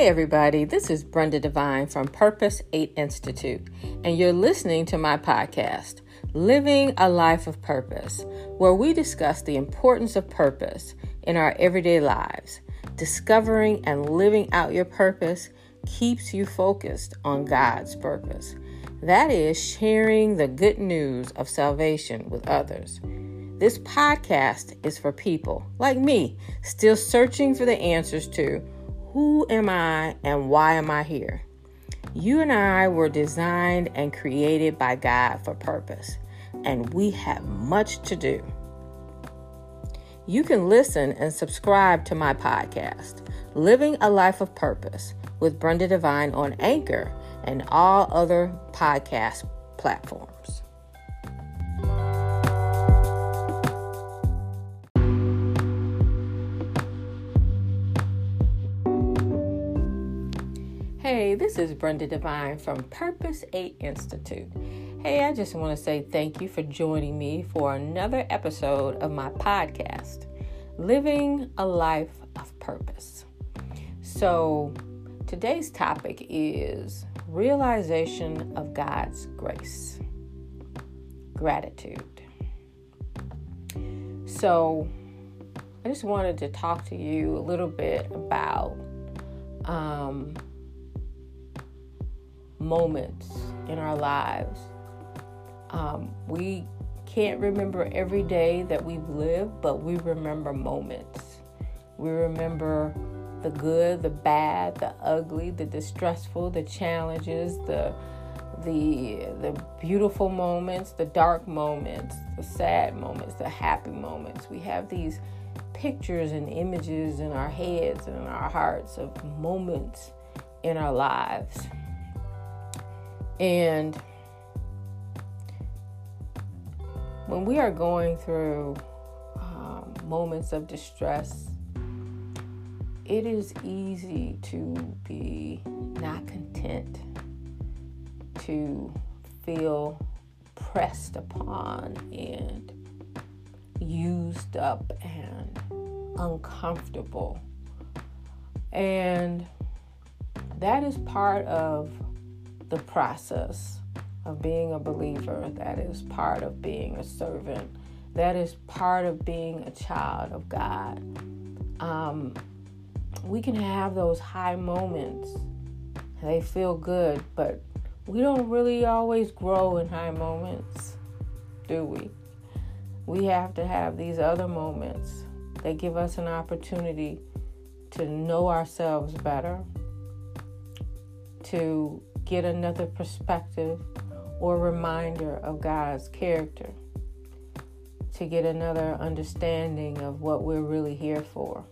Hey, everybody, this is Brenda Devine from Purpose 8 Institute, and you're listening to my podcast, Living a Life of Purpose, where we discuss the importance of purpose in our everyday lives. Discovering and living out your purpose keeps you focused on God's purpose. That is, sharing the good news of salvation with others. This podcast is for people like me, still searching for the answers to who am I and why am I here? You and I were designed and created by God for purpose, and we have much to do. You can listen and subscribe to my podcast, Living a Life of Purpose, with Brenda Devine on Anchor and all other podcast platforms. Hey, this is Brenda Devine from Purpose 8 Institute. Hey, I just want to say thank you for joining me for another episode of my podcast, Living a Life of Purpose. So, today's topic is realization of God's grace, gratitude. So, I just wanted to talk to you a little bit about um, moments in our lives. Um, we can't remember every day that we've lived, but we remember moments. We remember the good, the bad, the ugly, the distressful, the challenges, the the the beautiful moments, the dark moments, the sad moments, the happy moments. We have these pictures and images in our heads and in our hearts of moments in our lives. And when we are going through um, moments of distress, it is easy to be not content, to feel pressed upon and used up and uncomfortable. And that is part of the process of being a believer. That is part of being a servant. That is part of being a child of God. Um, we can have those high moments. They feel good, but we don't really always grow in high moments, do we? We have to have these other moments that give us an opportunity to know ourselves better, to get another perspective or reminder of God's character, to get another understanding of what we're really here for.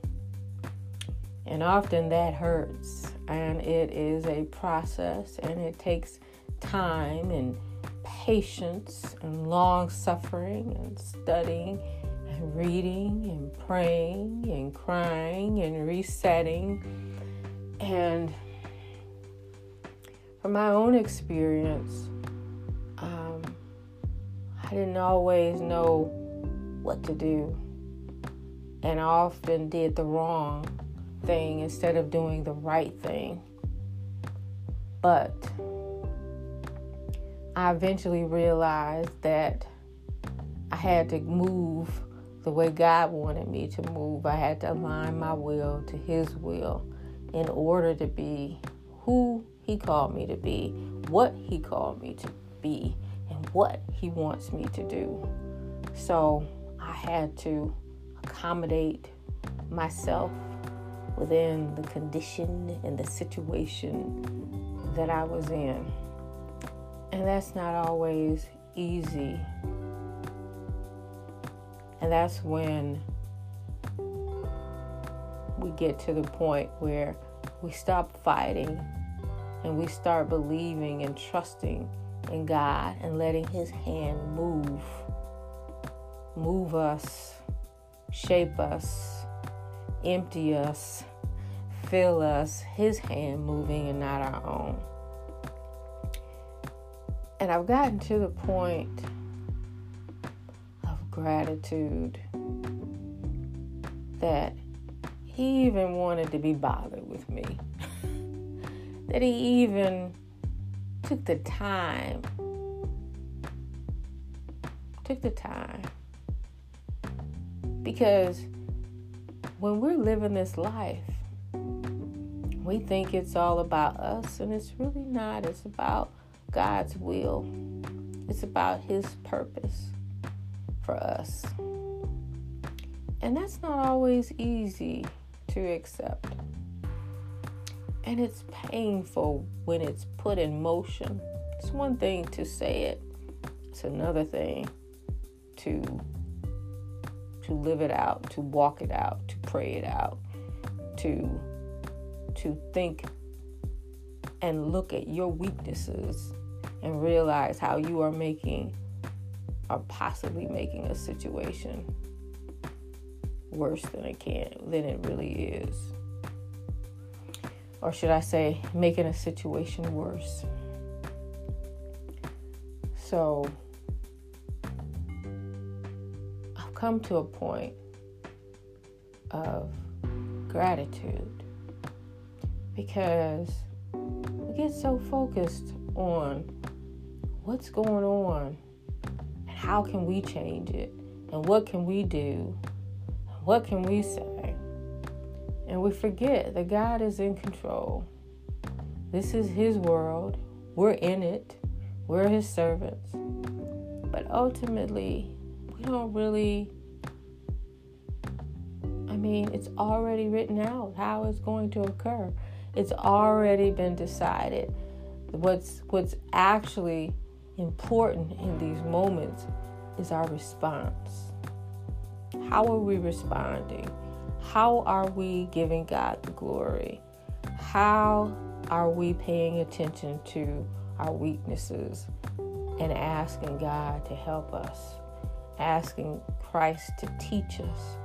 And often that hurts, and it is a process, and it takes time and patience and long suffering and studying and reading and praying and crying and resetting. And my own experience, um, I didn't always know what to do. And I often did the wrong thing instead of doing the right thing. But I eventually realized that I had to move the way God wanted me to move. I had to align my will to His will in order to be who He called me to be, what He called me to be, and what He wants me to do. So I had to accommodate myself within the condition and the situation that I was in. And that's not always easy. And that's when we get to the point where we stop fighting and we start believing and trusting in God and letting His hand move. Move us, shape us, empty us, fill us, His hand moving and not our own. And I've gotten to the point of gratitude that He even wanted to be bothered with me. That he even took the time. Took the time. Because when we're living this life, we think it's all about us, and it's really not. It's about God's will, it's about His purpose for us. And that's not always easy to accept. And it's painful when it's put in motion. It's one thing to say it, it's another thing to to live it out, to walk it out, to pray it out, to to think and look at your weaknesses and realize how you are making or possibly making a situation worse than it can than it really is. Or should I say making a situation worse. So I've come to a point of gratitude because we get so focused on what's going on and how can we change it and what can we do what can we say and we forget that god is in control this is his world we're in it we're his servants but ultimately we don't really i mean it's already written out how it's going to occur it's already been decided. What's what's actually important in these moments is our response. How are we responding? How are we giving God the glory? How are we paying attention to our weaknesses and asking God to help us? Asking Christ to teach us?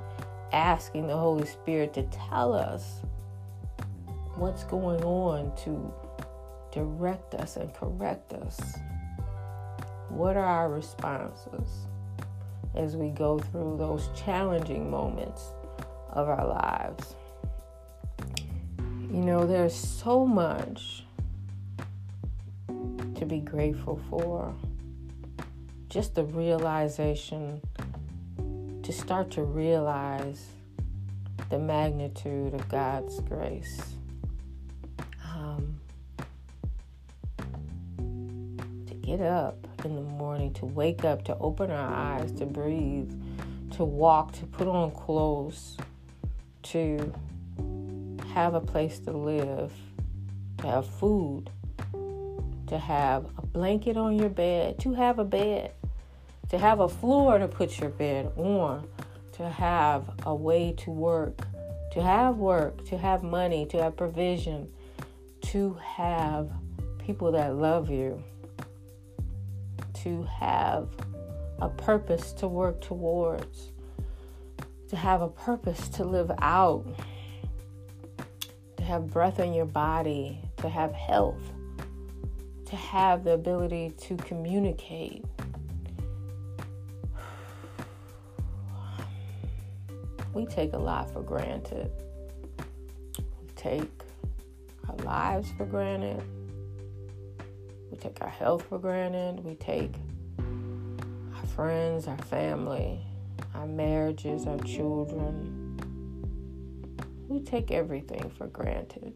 Asking the Holy Spirit to tell us what's going on to direct us and correct us? What are our responses as we go through those challenging moments of our lives? You know, there's so much to be grateful for. Just the realization to start to realize the magnitude of God's grace Um, to get up in the morning, to wake up, to open our eyes, to breathe, to walk, to put on clothes, to have a place to live, to have food, to have a blanket on your bed, to have a bed, to have a floor to put your bed on, to have a way to work, to have work, to have money, to have provision, to have people that love you to have a purpose to work towards, to have a purpose to live out, to have breath in your body, to have health, to have the ability to communicate. We take a lot for granted. We take our lives for granted. We take our health for granted. We take our friends, our family, our marriages, our children. We take everything for granted.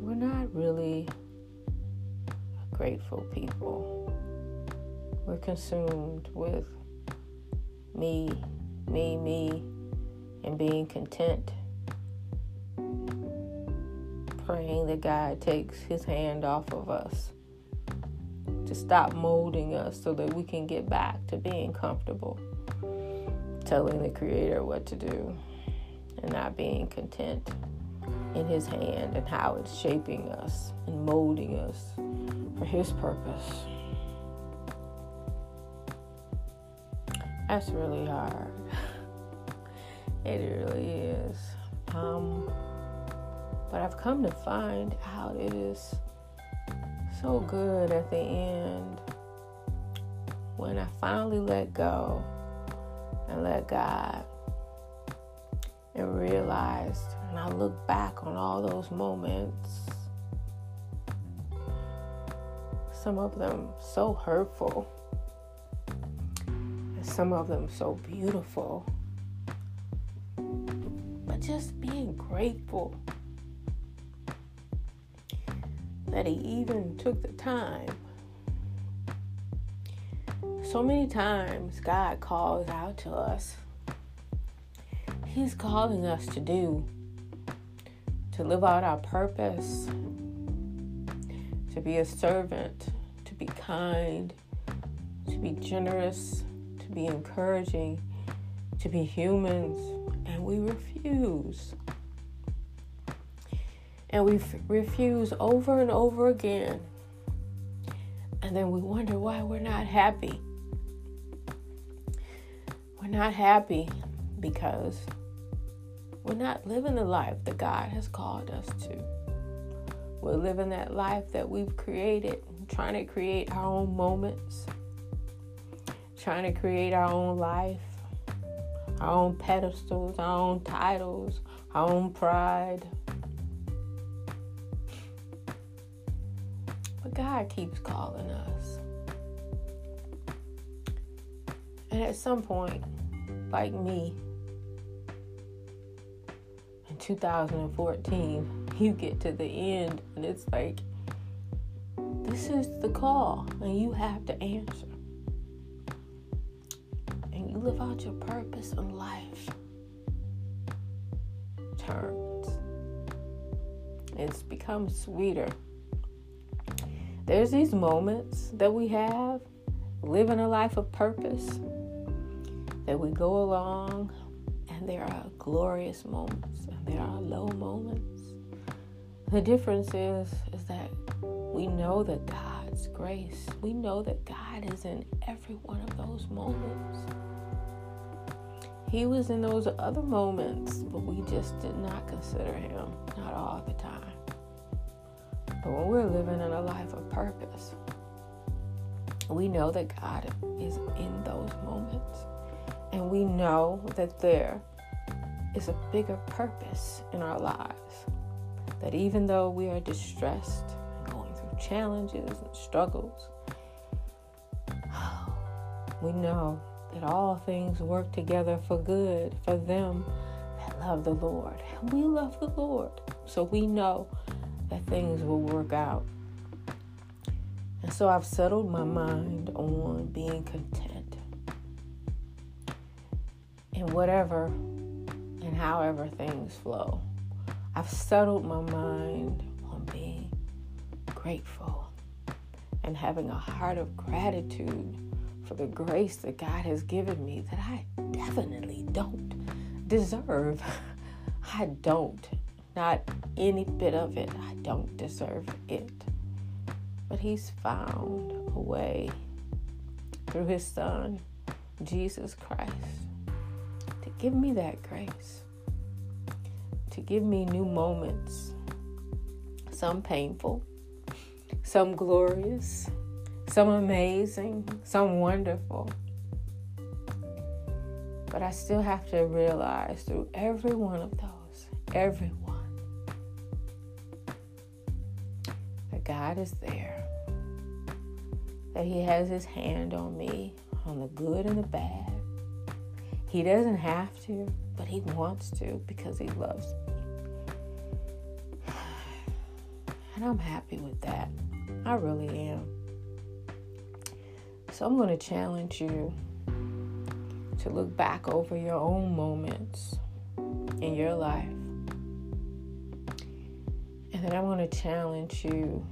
We're not really grateful people. We're consumed with me, me, me, and being content praying that God takes his hand off of us to stop molding us so that we can get back to being comfortable, telling the Creator what to do, and not being content in His hand and how it's shaping us and molding us for His purpose. That's really hard. It really is. Um, but I've come to find out it is so good at the end when I finally let go and let God and realized and I look back on all those moments, some of them so hurtful, and some of them so beautiful. But just being grateful that He even took the time so many times, God calls out to us. He's calling us to do, to live out our purpose, to be a servant, to be kind, to be generous, to be encouraging, to be humans, and we refuse. And we f- refuse over and over again. And then we wonder why we're not happy. We're not happy because we're not living the life that God has called us to. We're living that life that we've created, trying to create our own moments, trying to create our own life, our own pedestals, our own titles, our own pride. But God keeps calling us. And at some point, like me, in 2014, you get to the end and it's like, this is the call, and you have to answer. And you live out your purpose in life. Turns. It's become sweeter. There's these moments that we have living a life of purpose that we go along, and there are glorious moments, and there are low moments the difference is is that we know that God's grace, we know that God is in every one of those moments. He was in those other moments, but we just did not consider him, not all the time. But when we're living in a life of purpose, we know that God is in those moments. And we know that there is a bigger purpose in our lives that even though we are distressed and going through challenges and struggles, we know that all things work together for good for them that love the Lord. And we love the Lord. So we know that things will work out. And so I've settled my mind on being content in whatever and however things flow. I've settled my mind on being grateful and having a heart of gratitude for the grace that God has given me that I definitely don't deserve. I don't. Not any bit of it. I don't deserve it. But He's found a way through His Son, Jesus Christ, give me that grace to give me new moments, some painful, some glorious, some amazing, some wonderful. But I still have to realize through every one of those, every one, that God is there, that He has His hand on me, on the good and the bad. He doesn't have to, but He wants to because He loves me. And I'm happy with that. I really am. So I'm going to challenge you to look back over your own moments in your life. And then I'm going to challenge you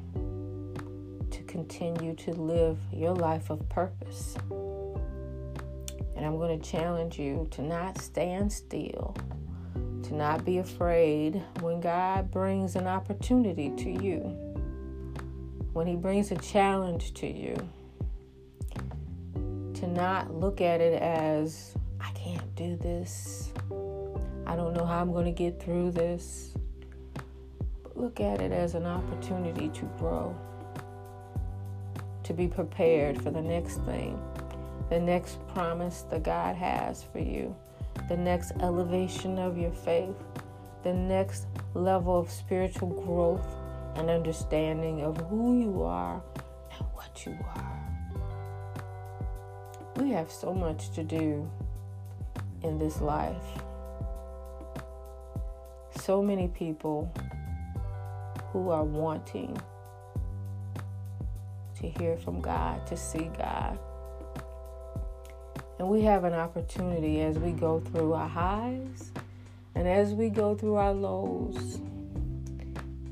to continue to live your life of purpose. And I'm going to challenge you to not stand still, to not be afraid when God brings an opportunity to you, when He brings a challenge to you, to not look at it as, I can't do this, I don't know how I'm going to get through this. But look at it as an opportunity to grow, to be prepared for the next thing the next promise that God has for you, the next elevation of your faith, the next level of spiritual growth and understanding of who you are and what you are. We have so much to do in this life. So many people who are wanting to hear from God, to see God. And we have an opportunity as we go through our highs and as we go through our lows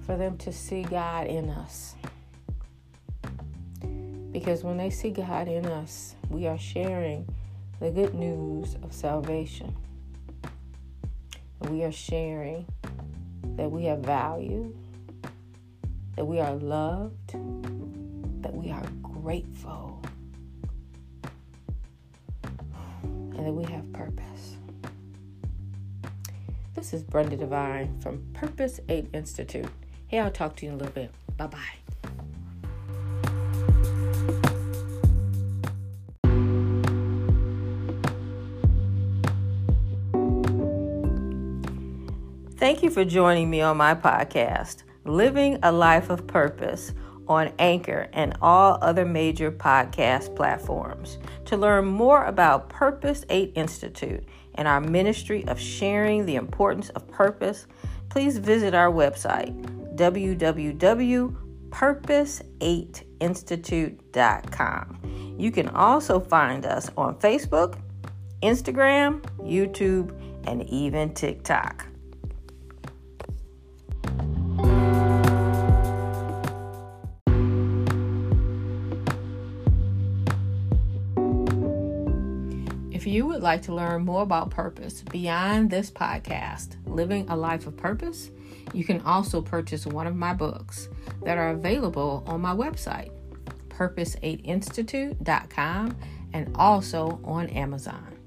for them to see God in us. Because when they see God in us, we are sharing the good news of salvation. We are sharing that we have value, that we are loved, that we are grateful, and that we have purpose. This is Brenda Devine from Purpose 8 Institute. Hey, I'll talk to you in a little bit. Bye bye. Thank you for joining me on my podcast, Living a Life of Purpose, on Anchor and all other major podcast platforms. To learn more about Purpose 8 Institute and our ministry of sharing the importance of purpose, please visit our website, www.purpose8institute.com. You can also find us on Facebook, Instagram, YouTube, and even TikTok. You would like to learn more about purpose beyond this podcast, Living a Life of Purpose, you can also purchase one of my books that are available on my website, purpose8institute.com, and also on Amazon.